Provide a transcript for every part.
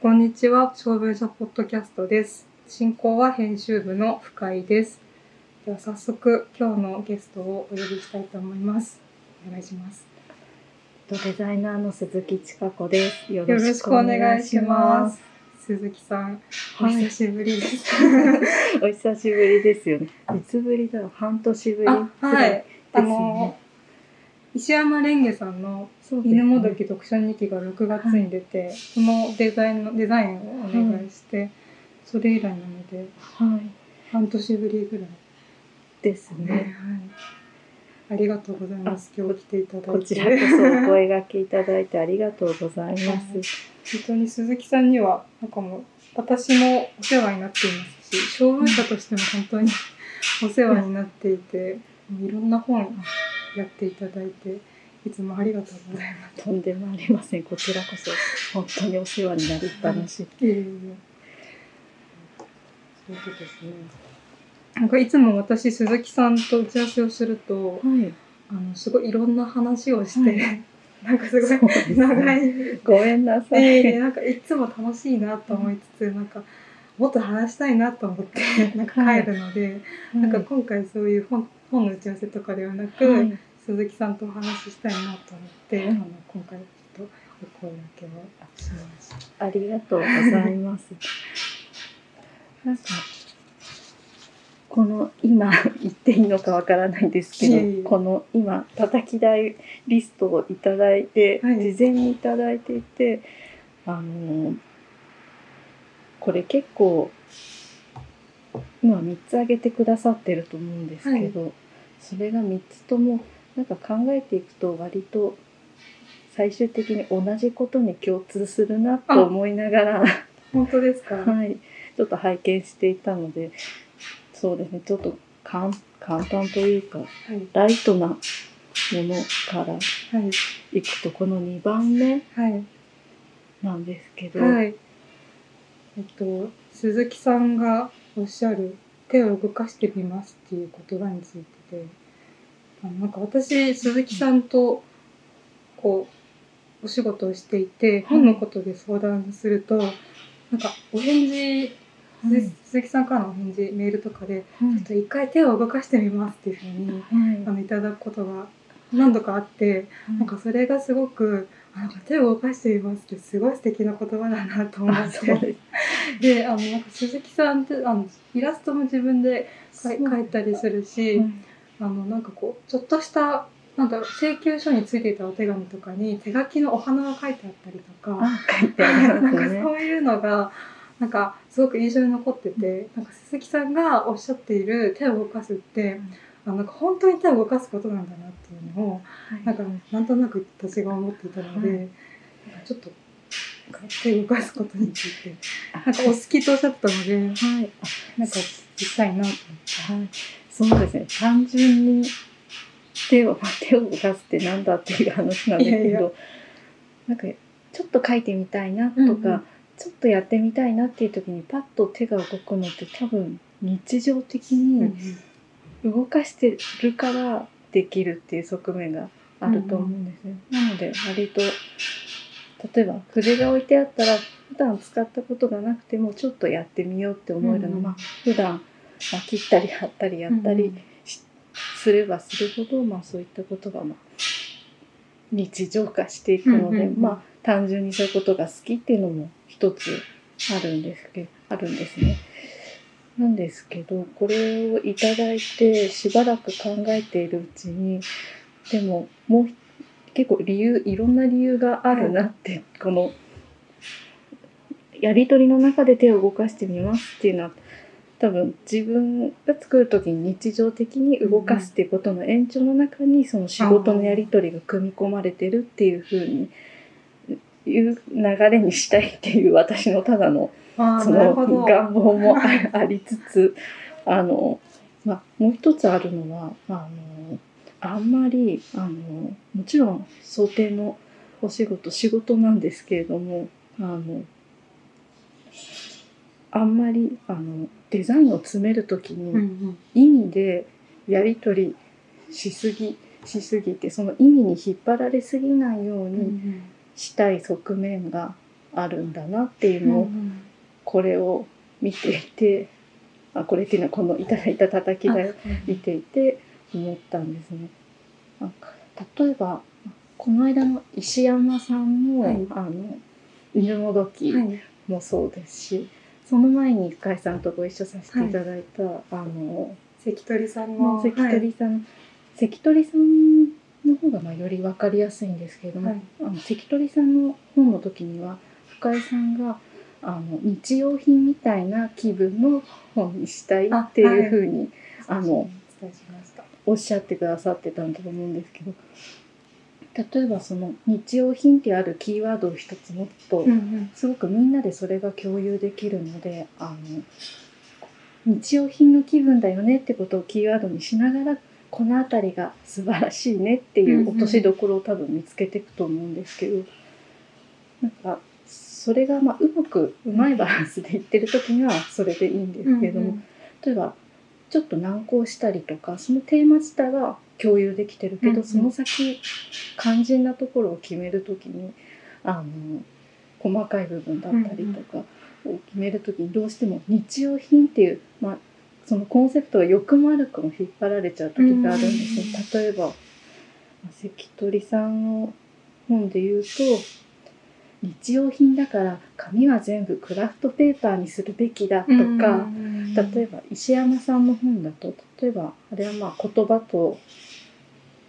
こんにちは、小文社ポッドキャストです。進行は編集部の深井です。では早速、今日のゲストをお呼びしたいと思います。お願いします。デザイナーの鈴木千佳子です。よよろしくお願いします。。鈴木さん、おはい久しぶりです。お久しぶりですよね。いつぶりだろう半年ぶりはいですね。、石山レンゲさんの犬もどき読書日記が6月に出て、そのデザインのデザインをお願いして、それ以来なのではい。半年ぶりぐらいですね、はいね。。ありがとうございます。あ今日来ていただいて。こちらこそお声掛けいただいてありがとうございます。本当に鈴木さんにはなんかもう私もお世話になっていますし、障害者としても本当にお世話になっていて、いろんな本やっていただいて、いつもありがとうございます。とんでもありません。こちらこそ本当にお世話になりっぱなし。いえいえいえそうですね。なんかいつも私鈴木さんと打ち合わせをすると、はい。あのすごいいろんな話をして、は なんかすごい長いごめんなさい。ええなんかいつも楽しいなと思いつつ、なんかもっと話したいなと思ってなんか帰るので、なんか今回そういう本本の打ち合わせとかではなく、はい。鈴木さんとお話ししたいなと思って、はい。あの今回ちょっとお声掛けをしました。ありがとうございます。なんかこの今言っていいのかわからないんですけど、いえいえ。この今叩き台リストをいただいて、はい。事前にいただいていて、あのこれ結構今3つ挙げてくださってると思うんですけど、それが3つともなんか考えていくと割と最終的に同じことに共通するなと思いながら、本当ですか？はい、ちょっと拝見していたのでそうですね。ちょっと簡簡単というかはい。ライトなものからはい。いくとこの2番目はい。なんですけど、はい。えっと鈴木さんがおっしゃる手を動かしてみますっていう言葉についてで、あのなんか私鈴木さんとこうお仕事をしていて本のことで相談すると、なんかお返事、はい。鈴木さんからのお返事メールとかではい。ちょっと一回手を動かしてみますっていうふうにはい。あのいただくことが何度かあって。なんかそれがすごく、あなんか手を動かしてみますってすごい素敵な言葉だなと思って。であの、なんか鈴木さんって、あの、イラストも自分で描いたりするし、あの、なんかこう、ちょっとした、なんだろう、請求書についていたお手紙とかに手書きのお花が書いてあったりとか、あ書いてありなんか。そういうのが、なんかすごく印象に残ってて、なんか鈴木さんがおっしゃっている手を動かすって、あのなんか本当に手を動かすことなんだなっていうのを、なんかなんとなく私が思っていたので、はい。なんかちょっと手を動かすことについてあなんかお好きとおっしゃってたのではい。なんか実際なとはい、そうですね。単純に手を手を動かすってなんだっていう話なんですけどいやいや。なんかちょっと書いてみたいなとか、うんうん。ちょっとやってみたいなっていう時にパッと手が動くのって多分日常的思に動かしてるからできるっていう側面があると思うんですね。なので割と例えば筆が置いてあったら普段使ったことがなくてもちょっとやってみようって思えるの。は、うん。まあ普段まあ切ったり貼ったりやったりすればするほど、まあ、そういったことがまあ日常化していくので、まあ単純にそういうことが好きっていうのも一つあるんですけどあるんですね。なんですけどこれをいただいてしばらく考えているうちにでももう結構理由いろんな理由があるなって、このやり取りの中で手を動かしてみますっていうのは多分自分が作る時に日常的に動かすっていうことの延長の中にその仕事のやり取りが組み込まれてるっていう風にいう流れにしたいっていう私のただのその願望もあありつつあの、まあ、もう一つあるのはあのあんまりあのもちろん想定のお仕事仕事なんですけれどもあのあんまりあのデザインを詰める時にん意味でやり取りしすぎしすぎてその意味に引っ張られすぎないようにんしたい側面があるんだなっていうのを、これを見ていてあこれっていうのはこのいただいた叩き台を見ていて思ったんですね。例えばこの間の石山さんの,、はい。あの犬の時はい。もそうですし、その前に深井さんとご一緒させていただいた、あの関取さんの関取さん、関取さんの方がまあより分かりやすいんですけれども、はい。あの関取さんの本の時には深井さんがあの日用品みたいな気分の本にしたいっていうふうにあの。おっしゃってくださってたんだと思うんですけど例えばその日用品ってあるキーワードを一つ持つと、うんうん。すごくみんなでそれが共有できるのであの日用品の気分だよねってことをキーワードにしながらこの辺りが素晴らしいねっていう落としどころを多分見つけていくと思うんですけど、なんかそれがまあうまくうまいバランスでいってる時にはそれでいいんですけれども、うんうん。例えばちょっと難航したりとかそのテーマ自体は共有できてるけど、うんうん。その先肝心なところを決める時にあの細かい部分だったりとかを決める時にどうしても日用品っていう、まあ、そのコンセプトが欲も悪くも引っ張られちゃう時があるんですよ。例えばまあ関取さんの本で言うと日用品だから紙は全部クラフトペーパーにするべきだとか、例えば石山さんの本だと例えばあれはまあ言葉と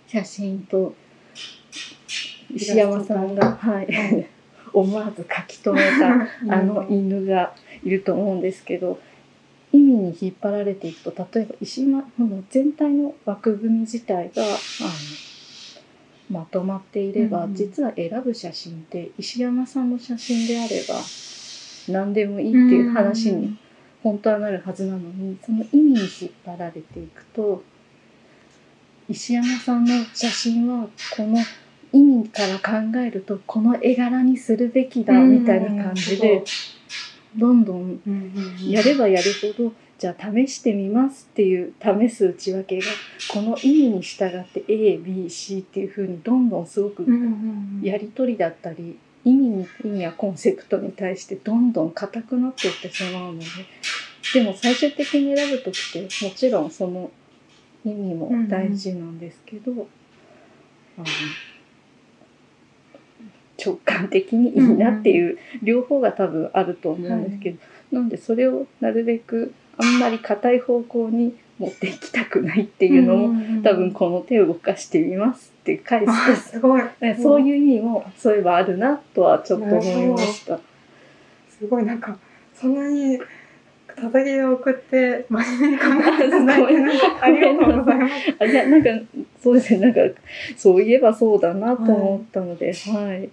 写真と石山さんが、はいはい。思わず書き留めた あの犬がいると思うんですけど意味に引っ張られていくと例えば石山この全体の枠組み自体があのまとまっていれば、うん実は選ぶ写真って石山さんの写真であれば何でもいいっていう話に本当はなるはずなのにその意味に引っ張られていくと石山さんの写真はこの意味から考えるとこの絵柄にするべきだみたいな感じでどんどん。やればやるほどじゃあ試してみますっていう試す内訳がこの意味に従って ABC っていう風にどんどんすごくやり取りだったり意味に意味やコンセプトに対してどんどん硬くなっていってしまうのででも最終的に選ぶ時ってもちろんその意味も大事なんですけど、あの直感的にいいなっていう両方が多分あると思うんですけど、なんでそれをなるべくあんまり硬い方向に持っていきたくないっていうのも、多分この手を動かしてみますって返あすすごい。と そういう意味もそういえばあるなとはちょっと思いました。すごい。なんかそんなに叩きを送って真面目に考えていただいてなんかありがとうございます。あいやなんかそうですね。なんかそういえばそうだなと思ったので、はい。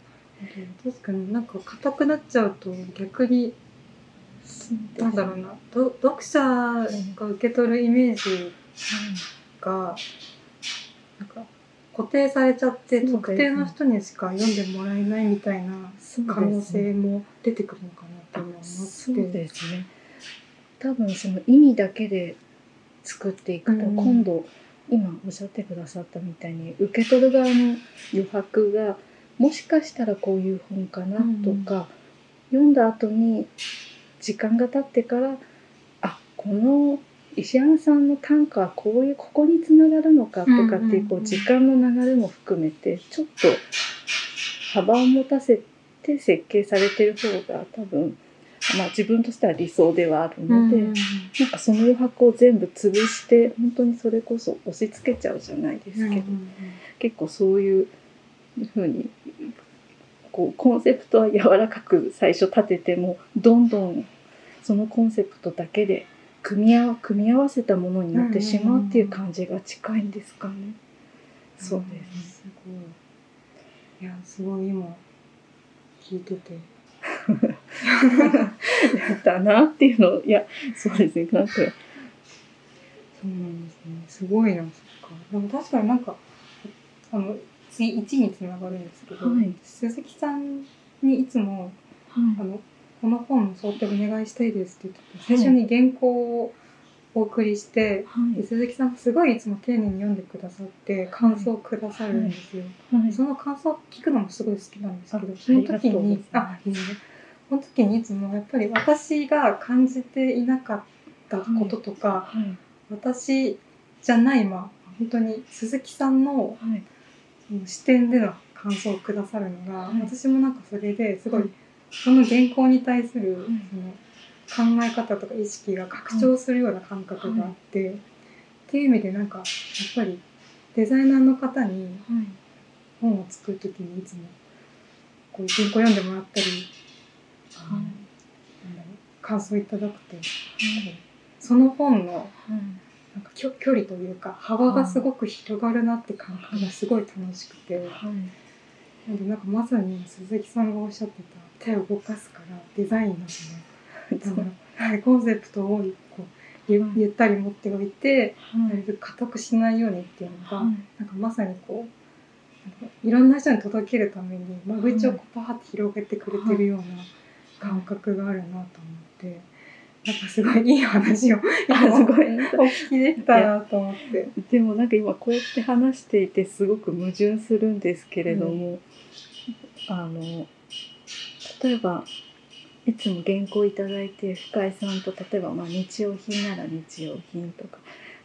確かになんか硬くなっちゃうと逆になんだろうな。ど読者が受け取るイメージがなんか固定されちゃって特定の人にしか読んでもらえないみたいな可能性も出てくるのかなって今思そうって。ですね。多分その意味だけで作っていくと、うん。今度今おっしゃってくださったみたいに受け取る側の余白がもしかしたらこういう本かなとか、読んだ後に時間が経ってからあこの石山さんの短歌はこういうここにつながるのかとかっていうこうんうんうん。う時間の流れも含めてちょっと幅を持たせて設計されてる方が多分まあ自分としては理想ではあるので、うんなんかその余白を全部潰して本当にそれこそ押し付けちゃうじゃないですけど、結構そういうふうにこうコンセプトは柔らかく最初立ててもどんどんそのコンセプトだけで組み合わ組み合わせたものになってしまうっていう感じが近いんですかね。そうですね。すごい。いや、すごい今、聞いてて。だなっていうのをいやそうですねなんかそうなんですね。すごいな、そっか。でも確かになんか、あの、次1につながるんですけど、はい。鈴木さんにいつも、あの、この本の想定お願いしたいですって言って最初に原稿をお送りして、はい。で鈴木さんがすごいいつも丁寧に読んでくださって感想をくださるんですよ。はい。その感想を聞くのもすごい好きなんですけど、あその時にあ、いいね。その時にいつもやっぱり私が感じていなかったこととか、はい。私じゃないまあ本当に鈴木さんのはい視点での感想をくださるのが、はい。私もなんかそれですごい、はいその原稿に対するはいその考え方とか意識が拡張するような感覚があって、っていう意味でなんかやっぱりデザイナーの方にはい。本を作る時にいつもこう原稿読んでもらったり、はい。感想いただくと、その本のなんかきょ距離というか幅がすごく広がるなって感覚がすごい楽しくて、はい。なんでなんかまさに鈴木さんがおっしゃってた手を動かすからデザインのそのコンセプトをこうゆはいゆったり持っておいてはなるべく硬くしないようにっていうのが、はい。なんかまさにこういろんな人に届けるために間口をこうパーって広げてくれてるような感覚があるなと思って、なんかすごいいい話をあすごい。お聞きできたなと思って。でもなんか今こうやって話していてすごく矛盾するんですけれども、あの例えばいつも原稿いただいて深井さんと例えばまあ日用品なら日用品とか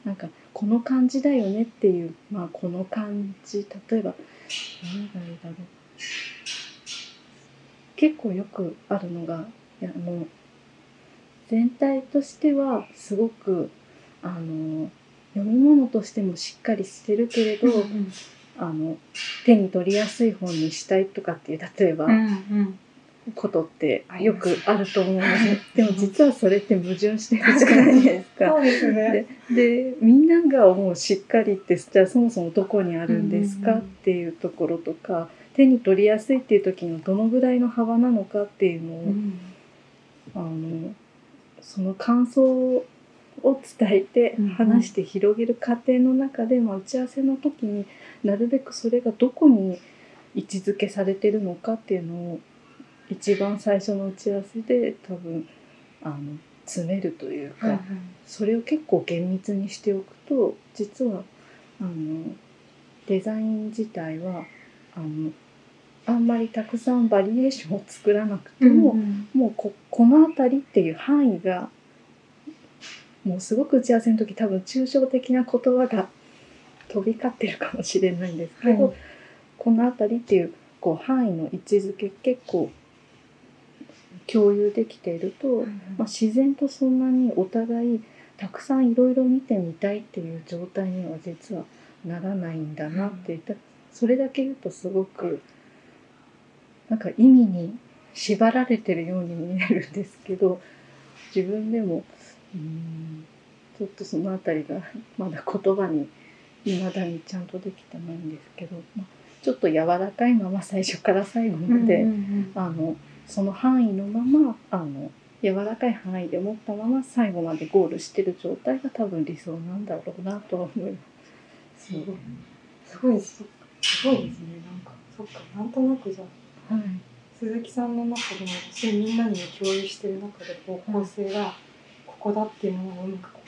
なんかこの感じだよねっていうまあこの感じ例えば何がいいだろう。結構よくあるのがいやあの全体としてはすごくあの読み物としてもしっかりしてるけれど、あの手に取りやすい本にしたいとかっていう例えば、うんうんことってよくあると思うんです。でも実はそれって矛盾してるじゃないですか。そうですね。ででみんなが思うしっかりってじゃあそもそもどこにあるんですかっていうところとか手に取りやすいっていう時のどのぐらいの幅なのかっていうのを、うんあのその感想を伝えて話して広げる過程の中で、まあ、打ち合わせの時になるべくそれがどこに位置づけされてるのかっていうのを一番最初の打ち合わせで多分あの詰めるというか、はいはい。それを結構厳密にしておくと実はあのデザイン自体はあのあんまりたくさんバリエーションを作らなくても、うんもうここの辺りっていう範囲がもうすごく打ち合わせの時多分抽象的な言葉が飛び交ってるかもしれないんですけど、はい。この辺りっていうこう範囲の位置づけ結構共有できていると、まあ、自然とそんなにお互いたくさんいろいろ見てみたいっていう状態には実はならないんだなって言った。それだけ言うとすごくなんか意味に縛られてるように見えるんですけど自分でもうーんちょっとそのあたりが まだ言葉に未だにちゃんとできてないんですけど、まあ、ちょっと柔らかいまま最初から最後まで、うんうんあのその範囲のままあの柔らかい範囲で持ったまま最後までゴールしてる状態が多分理想なんだろうなとは思います。すごいすごいですね。なんかそっかなんとなくじゃあ。はい鈴木さんの中でもそれみんなにも共有してる中で方向性がここだっていうのをうまくこ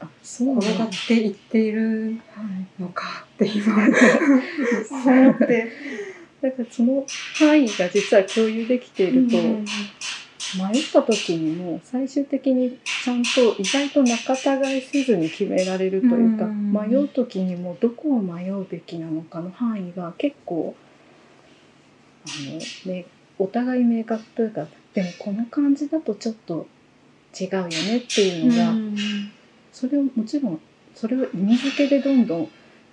あそう転がっていっているはいのかって今思って。だからその範囲が実は共有できていると、うん迷った時にも最終的にちゃんと意外と仲違いせずに決められるというか、うん。迷う時にもどこを迷うべきなのかの範囲が結構あの、ね、お互い明確というかでもこの感じだとちょっと違うよねっていうのが、うんそれをもちろんそれを意味付けでどんどん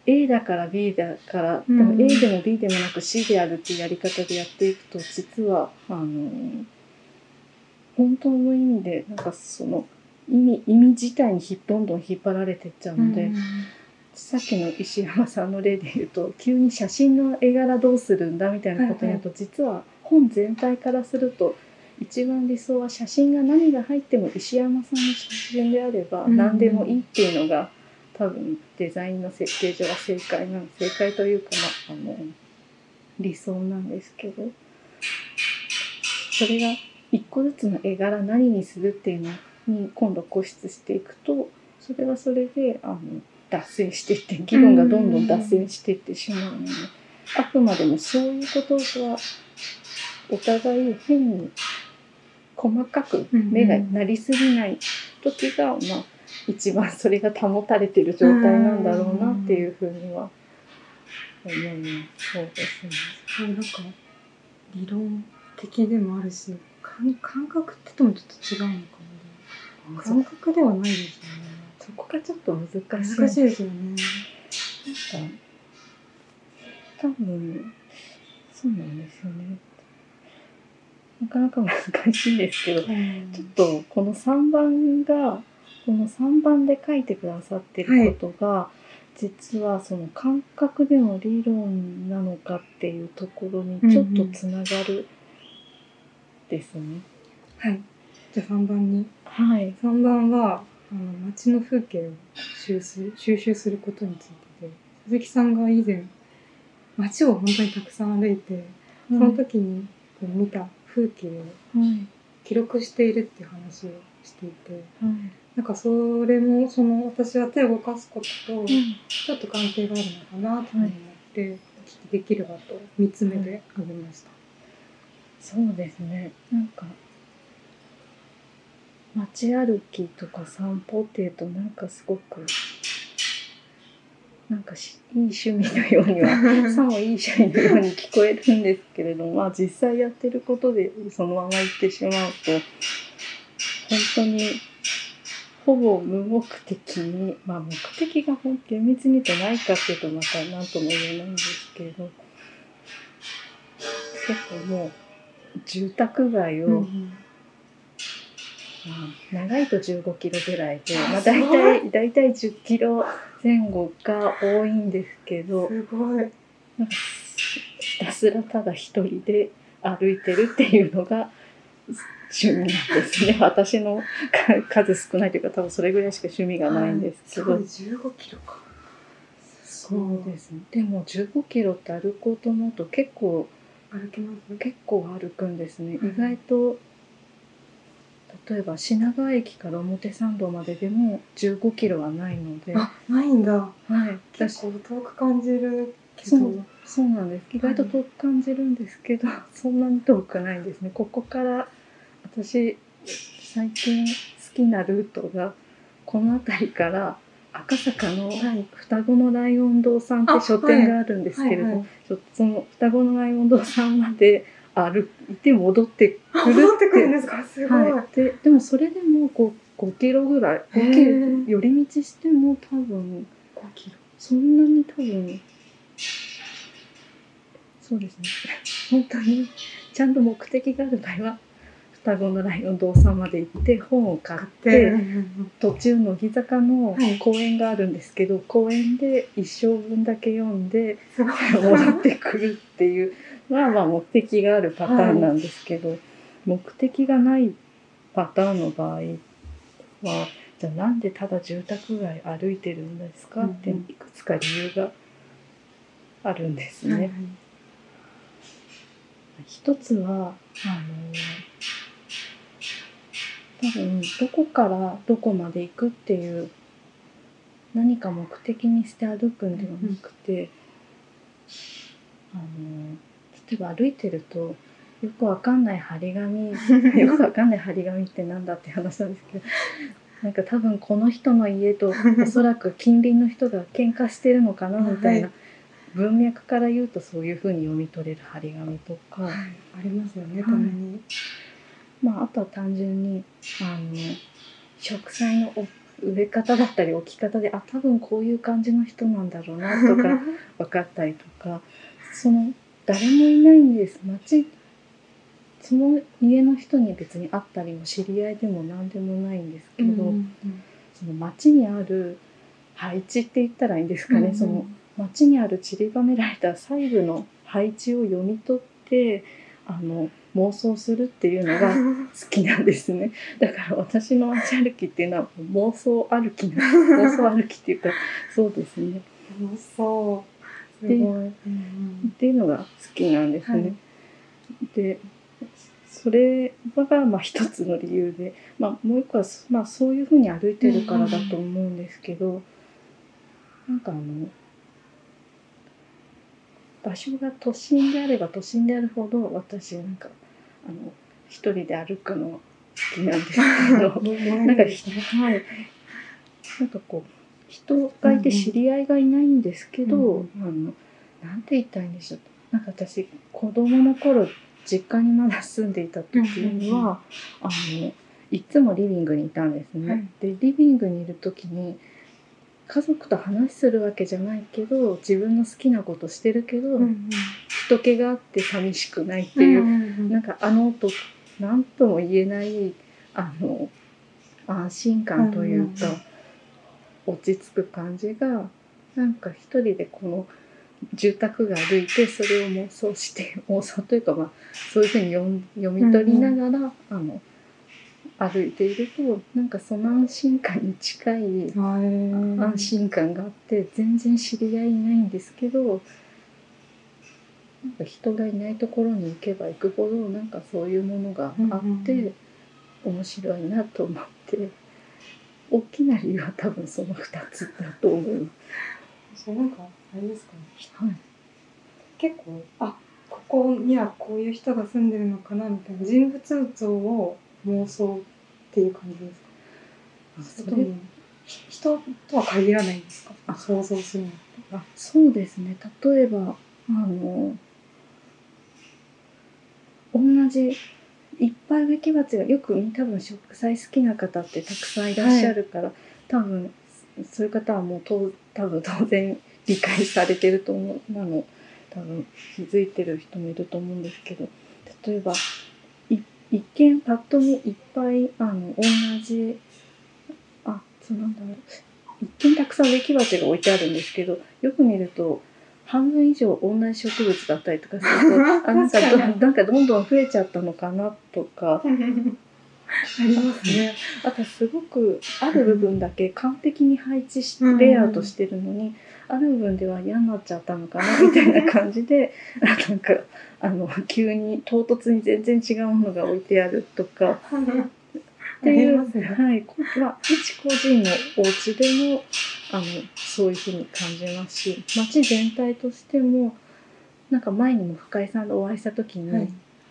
A だから B だから、うん。でも A でも B でもなく C であるっていうやり方でやっていくと実はあの本当の意味でなんかその意味意味自体にひどんどん引っ張られてっちゃうので、さっきの石山さんの例で言うと急に写真の絵柄どうするんだみたいなことになると、実は本全体からすると一番理想は写真が何が入っても石山さんの写真であればうん。何でもいいっていうのが、多分デザインの設計上は正解なん正解というか、まあ、あの理想なんですけど。それが一個ずつの絵柄何にするっていうのに今度固執していくとそれはそれであの脱線していって議論がどんどん脱線していってしまうので、あくまでもそういうことがお互い変に細かく目がなりすぎない時が、まあ一番それが保たれてる状態なん。だろうなっていうふうには思います。そうですね。そうなん。か理論的でもあるし感感覚ってともちょっと違うのかな感覚ではないですよねそこがちょっと難しい。難しいですよねなん。か多分そうなん。ですよね。なかなか難しいんですけど、ちょっとこの3番がこの3番で書いてくださってることが、実はその感覚での理論なのかっていうところにちょっとつながるですね。はい。じゃあ3番に。はい。3番はあの街の風景を収集収集することについてで鈴木さんが以前街を本当にたくさん歩いてその時にこう見た風景をはい。記録しているっていう話をしていてはい。なんかそれもその私は手を動かすこととうんちょっと関係があるのかなと思って、お聞きできればと3つ目で挙げました。そうですね。なんか街歩きとか散歩っていうとなんかすごくなんかしいい趣味のようには さもいい趣味のように聞こえるんですけれども、まあ実際やってることでそのまま言ってしまうと本当にほぼ無目的にまあ目的が本厳密に言うとないかっていうとまた何とも言えないんですけど結構もう住宅街を、長いと15キロぐらいで、まあ、大体大体10キロ前後が多いんですけどすごい。ひたすらただ一人で歩いてるっていうのが趣味なんですね 私のか数少ないというか多分それぐらいしか趣味がないんですけど、はいすごい15キロか。そうですねでも15キロって歩こうと思うと結構歩きます。結構歩くんですね、うん意外と例えば品川駅から表参道まででも15キロはないので、はあ、ないんだ。い、結私構遠く感じるけど。そうなんです意外と遠く感じるんですけど、そんなに遠くないんですねここから私最近好きなルートがこの辺りから赤坂のはい。双子のライオン堂さんって書店があるんですけれど、はいはいちょっとその双子のライオン堂さんまで歩いて戻ってあ、くる戻ってくるんですか？すごい。はい、ででもそれでも 5, 5キロぐらい5キへロー寄り道しても多分5キロ。そんなに多分そうですね本当にちゃんと目的がある場合は双子のライオン堂さんまで行って本を買ってて。途中乃木坂のはい公園があるんですけど、公園で一生分だけ読んで。戻ってくるっていうまあまあ目的があるパターンなんですけど、目的がないパターンの場合はじゃあなんでただ住宅街歩いてるんですか、っていくつか理由があるんですね。はいはい。一つはあの多分どこからどこまで行くっていう何か目的にして歩くんではなくて、あの例えば歩いてるとよくわかんない張り紙 よくわかんない張り紙ってなんだって話なんですけどなんか多分この人の家とおそらく近隣の人が喧嘩してるのかな みたいな、はい文脈から言うとそういうふうに読み取れる張り紙とか。はい。ありますよね。はいたまに。まあ、あとは単純にあの植栽のお植え方だったり置き方であ多分こういう感じの人なんだろうなとか 分かったりとかその誰もいないんです。町その家の人に別に会ったりも知り合いでも何でもないんですけど、うんその町にある配置って言ったらいいんですかね、うんその街にある散りばめられた細部の配置を読み取ってあの妄想するっていうのが 好きなんですね。だから私の街歩きっていうのは妄想歩きな妄想歩きっていうかそうですね。楽しそう。すでごい。うんっていうのが好きなんですね。はいでそれがまあ一つの理由で、まあ、もう一個は、まあ、そういうふうに歩いてるからだと思うんですけど、なんかあの場所が都心であれば都心であるほど私なんかあの一人で歩くのきなんですけど ななんかひ、はい。なんかこう、人がいて知り合いがいないんですけど、うんあの、なんて言ったらいいんでしょう。なんか私、子供の頃、実家にまだ住んでいた時には、うんうんうん。あの、いつもリビングにいたんですね。はい。で、リビングにいる時に、家族と話するわけじゃないけど、自分の好きなことしてるけど、うん人気があって寂しくないってうんいううんうんなんかあの音何とも言えないあの安心感というか、うんうん落ち着く感じがなんか一人でこの住宅が歩いてそれを妄想して妄想というかまあそういうふうに読み取りながら、あの歩いているとなんかその安心感に近いはい安心感があって全然知り合いいないんですけどなんか人がいないところに行けば行くほどなんかそういうものがあって、うんうん。面白いなと思って大きな理由は多分その2つだと思いまそうなんかあれですか？ねす。はい、結構あここにはこういう人が住んでるのかなみたいな人物像を妄想っていう感じですか？それ人とは限らないんですか？あ想像するのって。あそうですね。例えばあの同じいっぱい植木鉢がよく多分植栽好きな方ってたくさんいらっしゃるから、多分そういう方はもうと多分当然理解されてると思うなの多分気づいてる人もいると思うんですけど例えばい一見パッと見いっぱいあの同じあそうなんだろう。一見たくさん植木鉢が置いてあるんですけどよく見ると半分以上同じ植物だったりとかすると あなんかなんかどんどん増えちゃったのかなとか。ありますね。あとすごくある部分だけ完璧に配置しうんレイアウトしてるのに、ある部分では嫌になっちゃったのかなみたいな感じであなんかあの急に唐突に全然違うものが置いてあるとか。っていう、はい、こまあ、一個人のお家でもあのそういうふうに感じますし町全体としてもなんか前にも深井さんとお会いした時に、はい。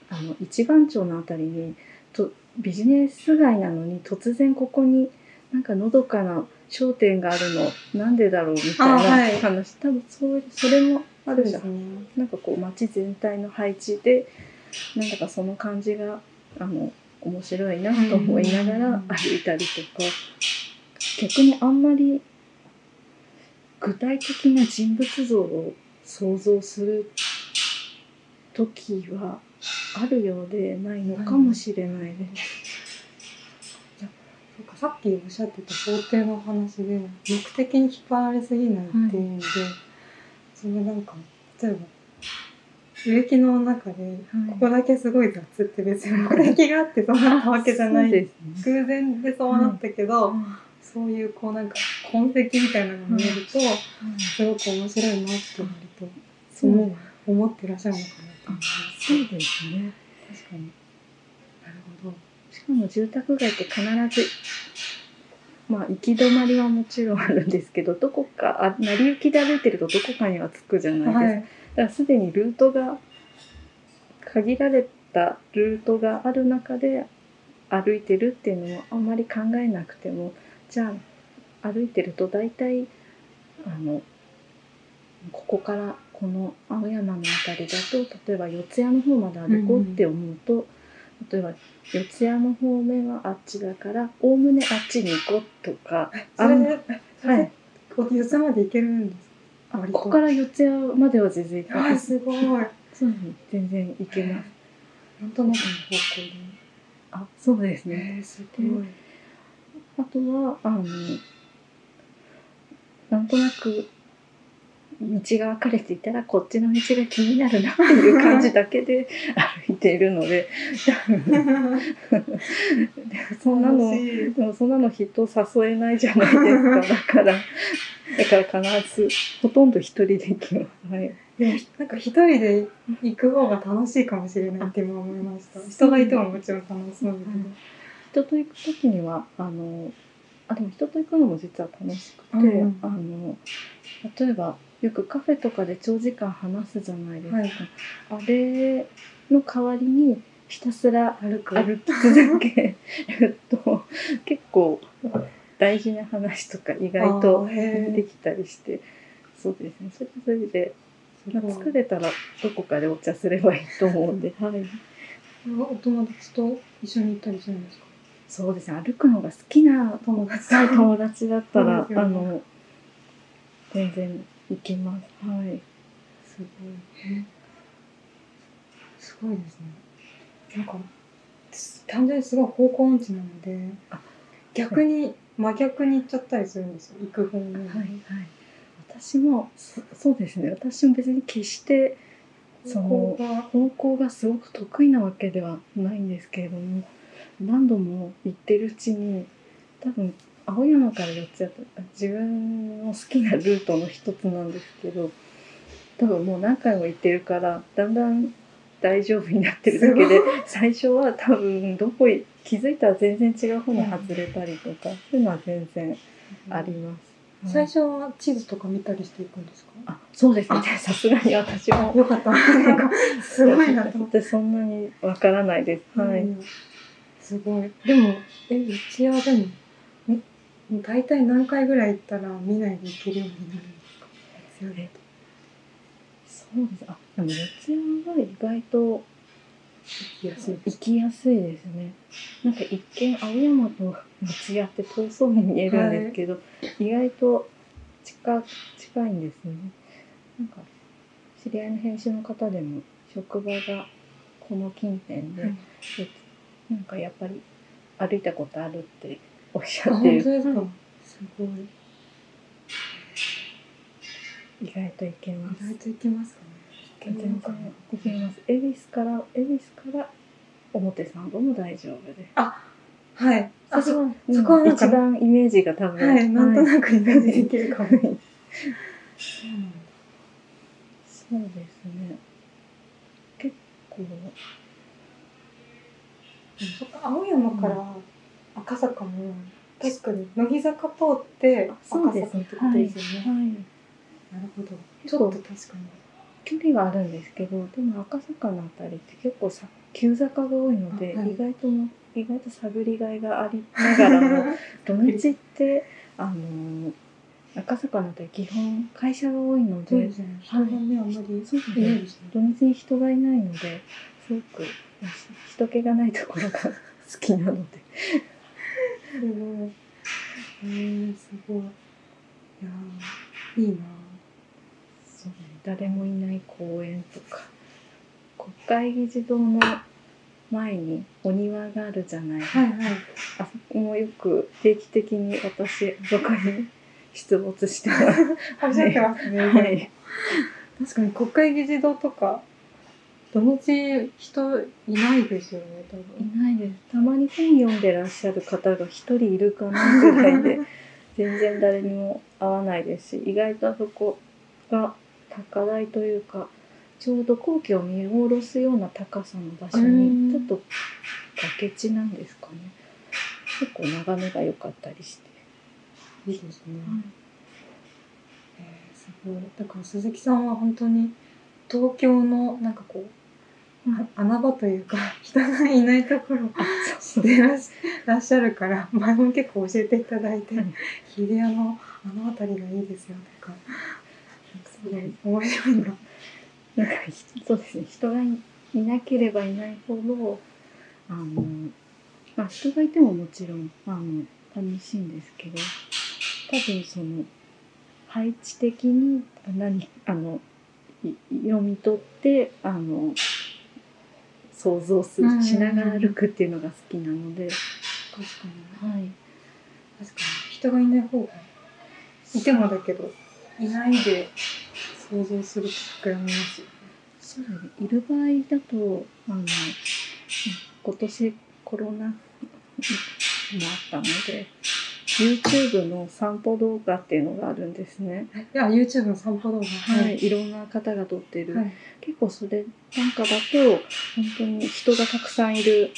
あの一番町のあたりにとビジネス街なのに突然ここになんかのどかな商店があるのなんでだろうみたいなあはい。話、多分そうそれもあるじゃん。ね。なんかこう街全体の配置でなんだかその感じがあの面白いなと思いながらうん。歩いたりとか逆にあんまり具体的な人物像を想像する時はあるようでないのかもしれないです。そうかさっきおっしゃってた想定の話で目的に引っ張られすぎないっていう意味で、それなんか例えば植木の中でここだけすごい雑って別に 目的があってそうなったわけじゃない、ね。偶然でそうなったけど、うん。そういうこうなんか痕跡みたいなのが見えると、すごく面白いなって思う。と、そう思ってらっしゃるのかなって思います。そうですね。確かに。なるほど。しかも住宅街って必ずまあ行き止まりはもちろんあるんですけどどこかあ成り行きで歩いてるとどこかには着くじゃないですか、はいだすでにルートが限られたルートがある中で歩いてるっていうのもあんまり考えなくてもじゃあ歩いてると大体あのここからこの青山のあたりだと例えば四谷の方まで歩こうって思うと、例えば四谷の方面はあっちだからおおむねあっちに行こうとかそれでそれではい。四つまで行けるんですここ。から四谷までは全然行かないあすごい。そう全然行けます。なんとなくの方向であそうですね。えー、すごい。あとはあのなんとなく道が分かれていたらこっちの道が気になるなっていう感じだけで歩いているので。そんなのでもそんなの人誘えないじゃないですか。だからだから必ずほとんど一人で行きます。はい。なんか一人で行く方が楽しいかもしれないって今思いました。人がいてももちろん楽しそうだけど、人と行く時にはあのあでも人と行くのも実は楽しくて、うん。あの例えばよくカフェとかで長時間話すじゃないですか、はい。あれの代わりにひたすら歩く。歩くだけやると結構大事な話とか意外とできたりしてそうですね。それはそれで、疲れたらどこかでお茶すればいいと思うんで、はい、お友達と一緒に行ったりするんですか？そうですね。歩くのが好きな友達はい 友達だったら、ね。あの全然行きます。はい。すごい。すごいですね。なんか、単純にすごい方向音痴なのであ、逆に真逆に行っちゃったりするんですよ、行く方に。はいはい私もそそうですね私も別に決してその方向が、方向がすごく得意なわけではないんですけれども何度も行ってるうちに多分青山から四ツ谷と自分の好きなルートの一つなんですけど多分もう何回も行ってるからだんだん大丈夫になってるだけで最初は多分どこい気づいたら全然違う方に外れたりとか、そういうのは全然あります。最初は地図とか見たりしていくんですか？あそうですねさすがに私もよかった。なんか、すごいなと思って。でそんなにわからないです。はい。うんすごい。でも、え、うちはでも、ん大体何回ぐらい行ったら見ないで行けるようになるんですか？そうです。あ、でも四谷は意外と行きやすいです。行きやすいですね。なんか一見青山と四谷って遠そうに見えるんですけど、意外と近近いんですね。なんか知り合いの編集の方でも職場がこの近辺で、はいでなんかやっぱり歩いたことあるっておっしあ、ゃってる。本当ですかはいすごい。意外と行けます意。外と行きますかね。全然行けます。恵比寿から恵比寿から表参道も大丈夫です。はい。あ、そ、うんそこは一番イメージが多分はい、なんとくなくイメージできるかも。そうなんだ。そうですね。結構そっか青山から赤坂も、確かに乃木坂通ってそうですね赤坂ってことですよね。はい。なるほど。ちょっと確かに。距離があるんですけど、でも赤坂のあたりって結構さ急坂が多いので、あはい意外とも意外と探りがいがありながらも 土日ってあの赤坂のあたり基本会社が多いのでそうですね。あんまりそうですね。土日に人がいないのですごく人気がないところが好きなので。すごい。えー、すごい。いやーいいな誰もいない公園とか国会議事堂の前にお庭があるじゃないですか、はいはい。あそこもよく定期的に私そこに出没してます。おっしゃってますね。はい、確かに国会議事堂とか、土日人いないですよね、多い分。ないです。たまに本読んでらっしゃる方が一人いるかなぐらいで全然誰にも会わないですし意外とあそこが高台というかちょうど皇居を見下ろすような高さの場所うん。にちょっと崖地なんですかね。結構眺めが良かったりして、いいですね。えー、すごい。だから鈴木さんは本当に東京のなんかこう、あ穴場というか 人がいないところをあ知ってらっしらっしゃるから前も結構教えていただいてはい 日比谷のあの辺りがいいですよとか面白いな。なんかひそうですね人がいいなければいないほどあの、まあ、人がいてももちろんあの楽しいんですけど多分その配置的に何あのい読み取ってあの想像するしながら歩くっていうのが好きなので、確かに。はい、確かに。人がいない方がいてもだけどいないで想像すると膨らみます。よね。そうだね。いる場合だとあの今年コロナもあったので YouTube の散歩動画っていうのがあるんですね。いや YouTube の散歩動画。はい、いろんな方が撮ってる、はい。結構それなんかだと本当に人がたくさんいる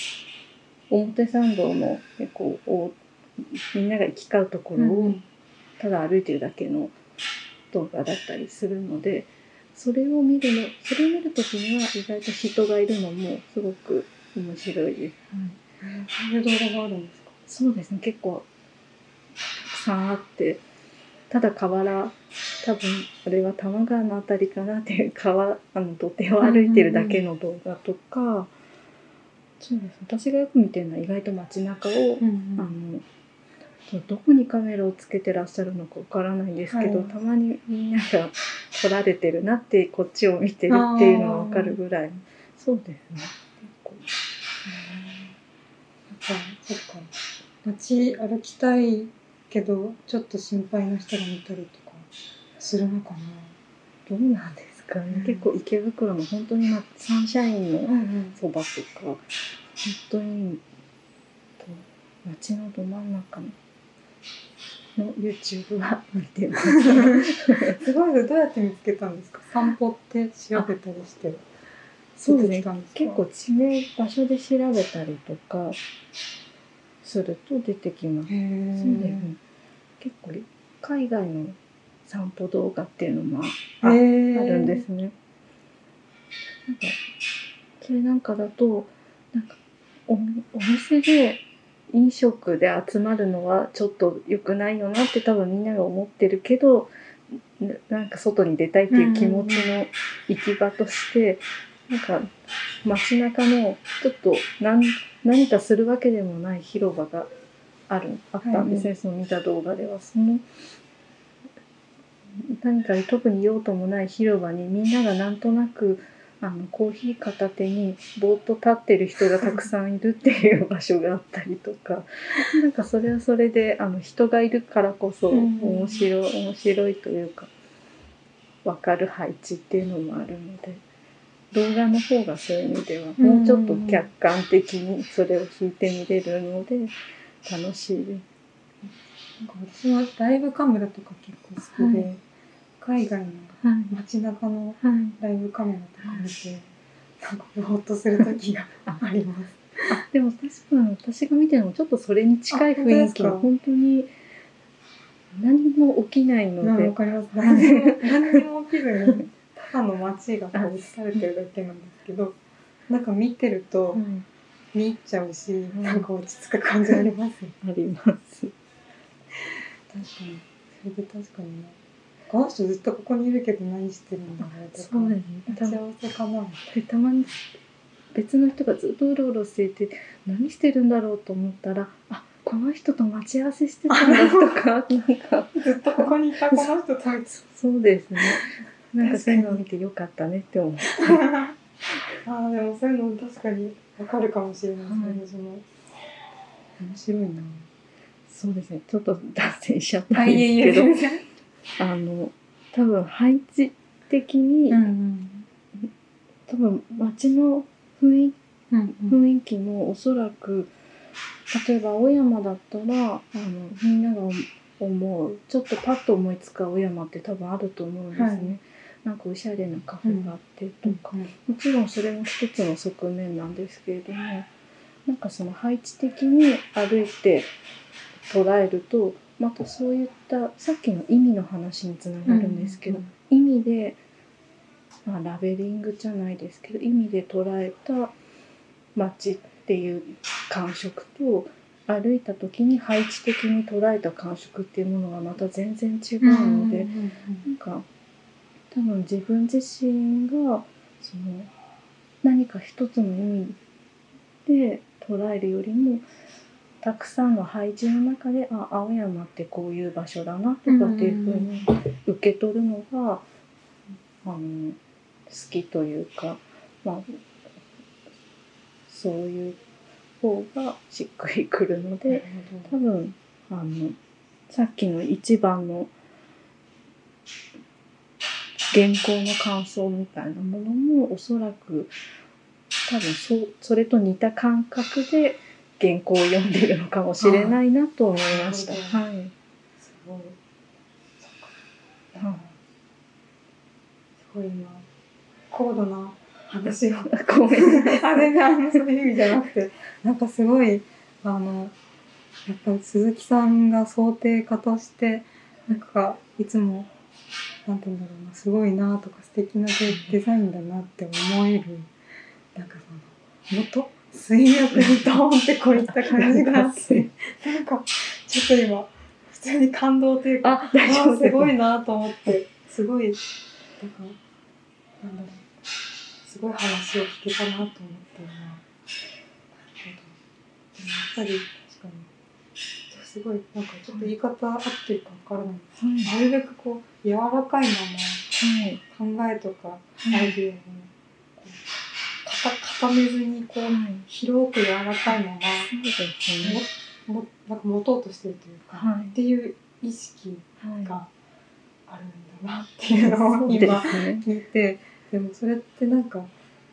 表参道の結構おみんなが行き交うところをただ歩いてるだけの動画だったりするのでそれを見るのそれを見る時には意外と人がいるのもすごく面白い。です。そういう動画があるんですか？そうですね。結構たくさんあってただ河原多分あれは多摩川のあたりかなっていう川あの土手を歩いてるだけの動画とか、そうです私がよく見てるのは意外と街中を、うんあのそうどこにカメラをつけてらっしゃるのかわからないんですけど、はい。たまにみんなが撮られてるなってこっちを見てるっていうのがわかるぐらいそうですね。結構なんかそっか。街歩きたいけどちょっと心配な人が見たりとかするのかなどうなん。ですかね、うん。結構池袋の本当に、ま、サンシャインのん。そばとか本当にと街のど真ん。中のの YouTube は見てます。すごいですどうやって見つけたんですか？散歩って調べたりしてそうですね結構地名場所で調べたりとかすると出てきます。そうね。結構海外の散歩動画っていうのもあるんですね。なんかそれなんかだとなんかおお店で飲食で集まるのはちょっと良くないよなって多分みんなが思ってるけどななんか外に出たいっていう気持ちの行き場として、なんか街中のちょっと何何かするわけでもない広場があるあったんですね、その見た動画では。その何か特に用途もない広場にみんながなんとなくあのコーヒー片手にぼーっと立ってる人がたくさんいるっていう場所があったりとか。なんかそれはそれであの人がいるからこそうん。面白い面白いというか分かる配置っていうのもあるので。動画の方がそういう意味ではもうちょっと客観的にそれを弾いてみれるので楽しいです。なんか私はライブカメラとか結構好きで、は海外のはい街中のはいライブカメラとか見て、なんかぼーっとする時があります。あでも確かに私が見てるのもちょっとそれに近い雰囲気のあ本当に何も起きないのでわかります。何にも何にも起きずに、ただの街がこう映されてるだけなんですけど、なんか見てると見入っちゃうし、んなんか落ち着く感じありますよ。あります。確かに。それで確かにね。この人ずっとここにいるけど何してるんだろうとか。そうですね。待ち合わせかな。でたまに別の人がずっとうろうろしていて何してるんだろうと思ったらあこの人と待ち合わせしてたんだとか なんかずっとここにいたこの人と。そうですねなんかそういうのを見てよかったねって思う。ああでもそういうの確かにわかるかもしれないはい私も面白いなそうですねちょっと脱線しちゃったあんですけど、あの多分配置的に、うん多分街の雰囲うん雰囲気もおそらく例えば青山だったらあのみんなが思うちょっとパッと思いつく青山って多分あると思うんですね、はい。なんかおしゃれなカフェがあってとか、うん。もちろんそれも一つの側面なんですけれどもなんかその配置的に歩いて捉えるとまたそういったさっきの意味の話につながるんですけど、意味で、まあ、ラベリングじゃないですけど意味で捉えた街っていう感触と歩いた時に配置的に捉えた感触っていうものがまた全然違うので、なんか多分自分自身がその何か一つの意味で捉えるよりもたくさんの配置の中であ青山ってこういう場所だなとかっていうふうに受け取るのが、あの好きというか、まあ、そういう方がしっくりくるので多分あのさっきの一番の原稿の感想みたいなものもおそらく多分そそれと似た感覚で原稿を読んでるのかもしれないなと思いました。はいすごいそっかはいすごい今高度な話をごめん。あ全然あのそういう意味じゃなくてなんかすごいあのやっぱり鈴木さんが想定家としてなんかいつもなんて言うんだろうなすごいなとか素敵なデデザインだなって思えるなんかその元水脈にドーンってこういった感じが。あって、なんか、ちょっと今、普通に感動というか、ああすごいなと思って、すごい、なんか、なんだろう、すごい話を聞けたなと思ったよな。なやっぱり、確かに、すごい、なんかちょっと言い方合ってるかわからない。なるべくこう、柔らかいはいまま考えとかアイデアを、固固めずに、こう、はい。広く柔らかいまま、そうですね。ももなんか持とうとしてるというか、はい。っていう意識はい。があるんだなっていうのを今聞いてでもそれってなんか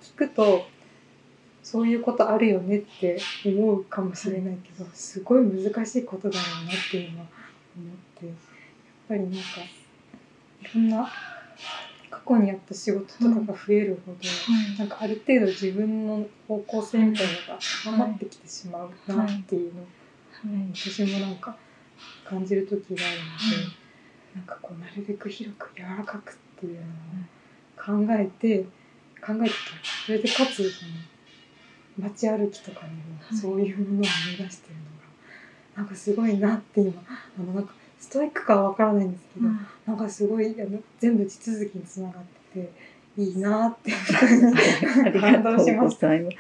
聞くとそういうことあるよねって思うかもしれないけどすごい難しいことだろうなっていうのは思ってやっぱりなんかいろんな過去にやった仕事とかが増えるほど、なんかある程度自分の方向性みたいなのが高まってきてしまうなっていうのをはい。私もなんか感じる時があるので、なんかこうなるべく広く柔らかくっていうのを考えて考えてた。それでかつその街歩きとかにもはいそういうものを見出してるのがなんかすごいなって今あのなんかストイックかはわからないんですけど、なんかすごいあの全部地続きにつながってていいなって ありが感とうご動しました。ざいます。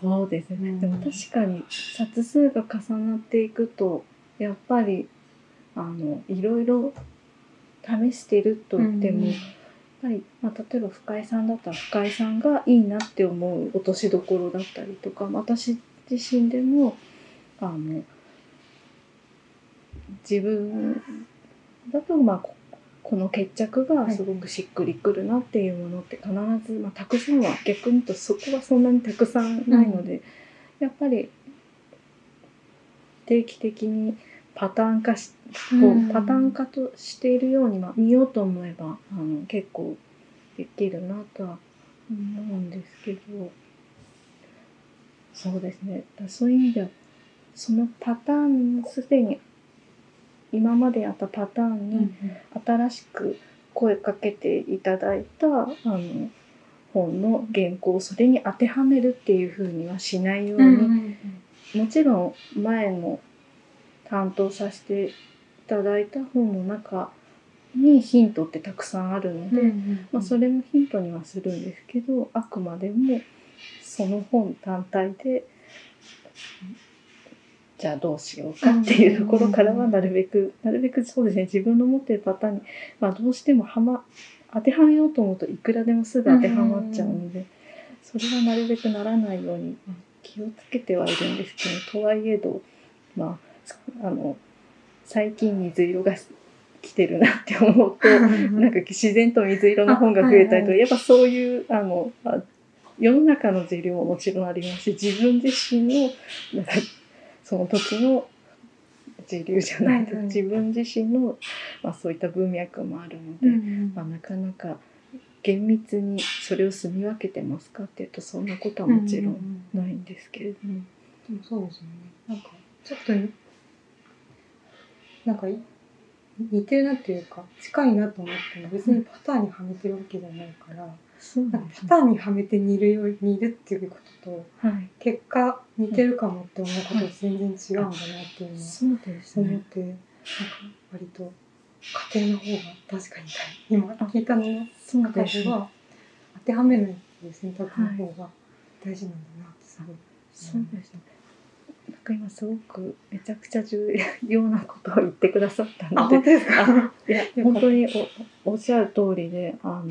そうですね。うんでも確かに冊数が重なっていくとやっぱりあのいろいろ試していると言っても、やっぱり、まあ、例えば深井さんだったら深井さんがいいなって思う落としどころだったりとか私自身でもあの自分だとまあここの決着がすごくしっくりくるなっていうものって必ず、まあ、たくさんは逆に言うとそこはそんなにたくさんないので、やっぱり定期的にパターン化しこうパターン化としているように、まあ、見ようと思えばあの結構できるなとは思うんですけど。そうですね。だそういう意味ではそのパターンすでに今まであったパターンに新しく声かけていただいたあの本の原稿をそれに当てはめるっていうふうにはしないように、もちろん前の担当させていただいた本の中にヒントってたくさんあるので、まあ、それもヒントにはするんですけどあくまでもその本単体でじゃあどうしようかっていうところからはなるべくなるべくそうですね自分の持ってるパターンに、まあ、どうしてもはま当てはめようと思うといくらでもすぐ当てはまっちゃうので、それはなるべくならないように気をつけてはいるんですけどとはいえどまああの最近水色が来てるなって思うと なんか自然と水色の本が増えたりとやっぱそういうあのあ世の中の時量ももちろんありますし自分自身のなんかその時の時流じゃないと、自分自身の、まあ、そういった文脈もあるので、まあ、なかなか厳密にそれを住み分けてますかっていうとそんなことはもちろんないんですけれども。でもそうですよね。なんか、ちょっとに、なんかい、似てるなっていうか、近いなと思っても、別にパターンにはめてるわけじゃないから、パターンにはめて似るよう似るっていうことと、はい、結果似てるかもって思うことと全然違うんだなっていうのを。思って、なんか割と家庭の方が確かに今聞いたのの中では当てはめないっていう選択の方が大事なんだなってすごい。そうですね。なんか今すごくめちゃくちゃ重要なことを言ってくださったあ、ので本当、ですか？いや本当におおっしゃる通りで、あの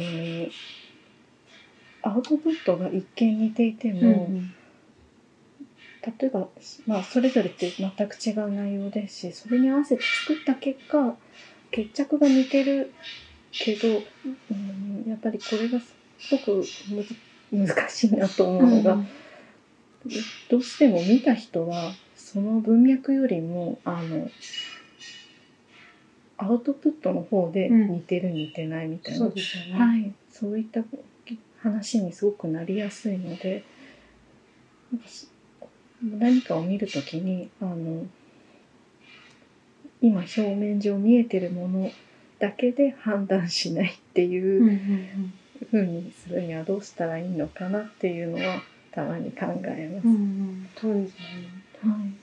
アウトプットが一見似ていても、例えばまあそれぞれって全く違う内容ですし、それに合わせて作った結果決着が似てるけど、うん、やっぱりこれがすごくむず難しいなと思うのが。どうしても見た人はその文脈よりもあのアウトプットの方でうん似てる似てないみたいな、そうね。はい、そういった話にすごくなりやすいので何かを見るときにあの今表面上見えてるものだけで判断しないっていううんうにするにはどうしたらいいのかなっていうのはたまに考えます。うんうん、そうですね。はい